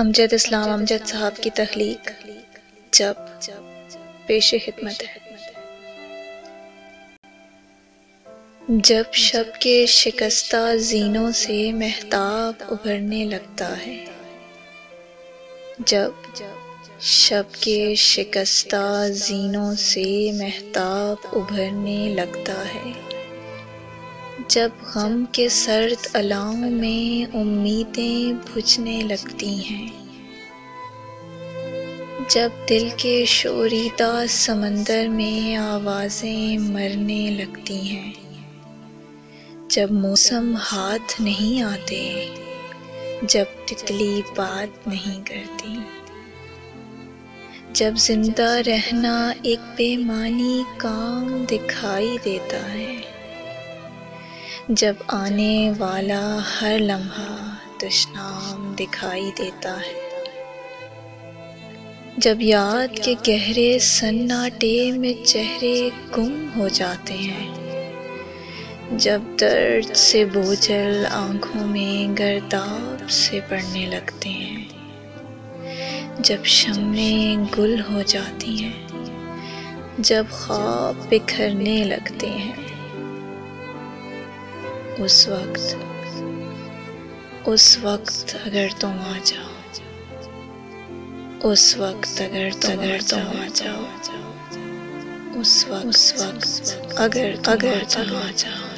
امجد اسلام، امجد صاحب کی تخلیق جب پیش خدمت ہے۔ جب شب کے شکستہ زینوں سے محتاب ابھرنے لگتا ہے۔ جب شب کے شکستہ زینوں سے محتاب ابھرنے لگتا ہے۔ جب غم کے سرد علاؤں میں امیدیں بجھنے لگتی ہیں۔ جب دل کے شوریدہ سمندر میں آوازیں مرنے لگتی ہیں۔ جب موسم ہاتھ نہیں آتے، جب تکلی بات نہیں کرتی۔ جب زندہ رہنا ایک بے معنی کام دکھائی دیتا ہے۔ جب آنے والا ہر لمحہ تشنام دکھائی دیتا ہے۔ جب یاد کے گہرے سناٹے میں چہرے گم ہو جاتے ہیں، جب درد سے بوجھل آنکھوں میں گرداب سے پڑنے لگتے ہیں، جب شمیں گل ہو جاتی ہیں، جب خواب بکھرنے لگتے ہیں۔ اس وقت اس وقت اگر تم آ جاؤ، اس وقت اگر اگر تم آ جاؤ، اس وقت اس وقت اگر اگر تم آ جاؤ۔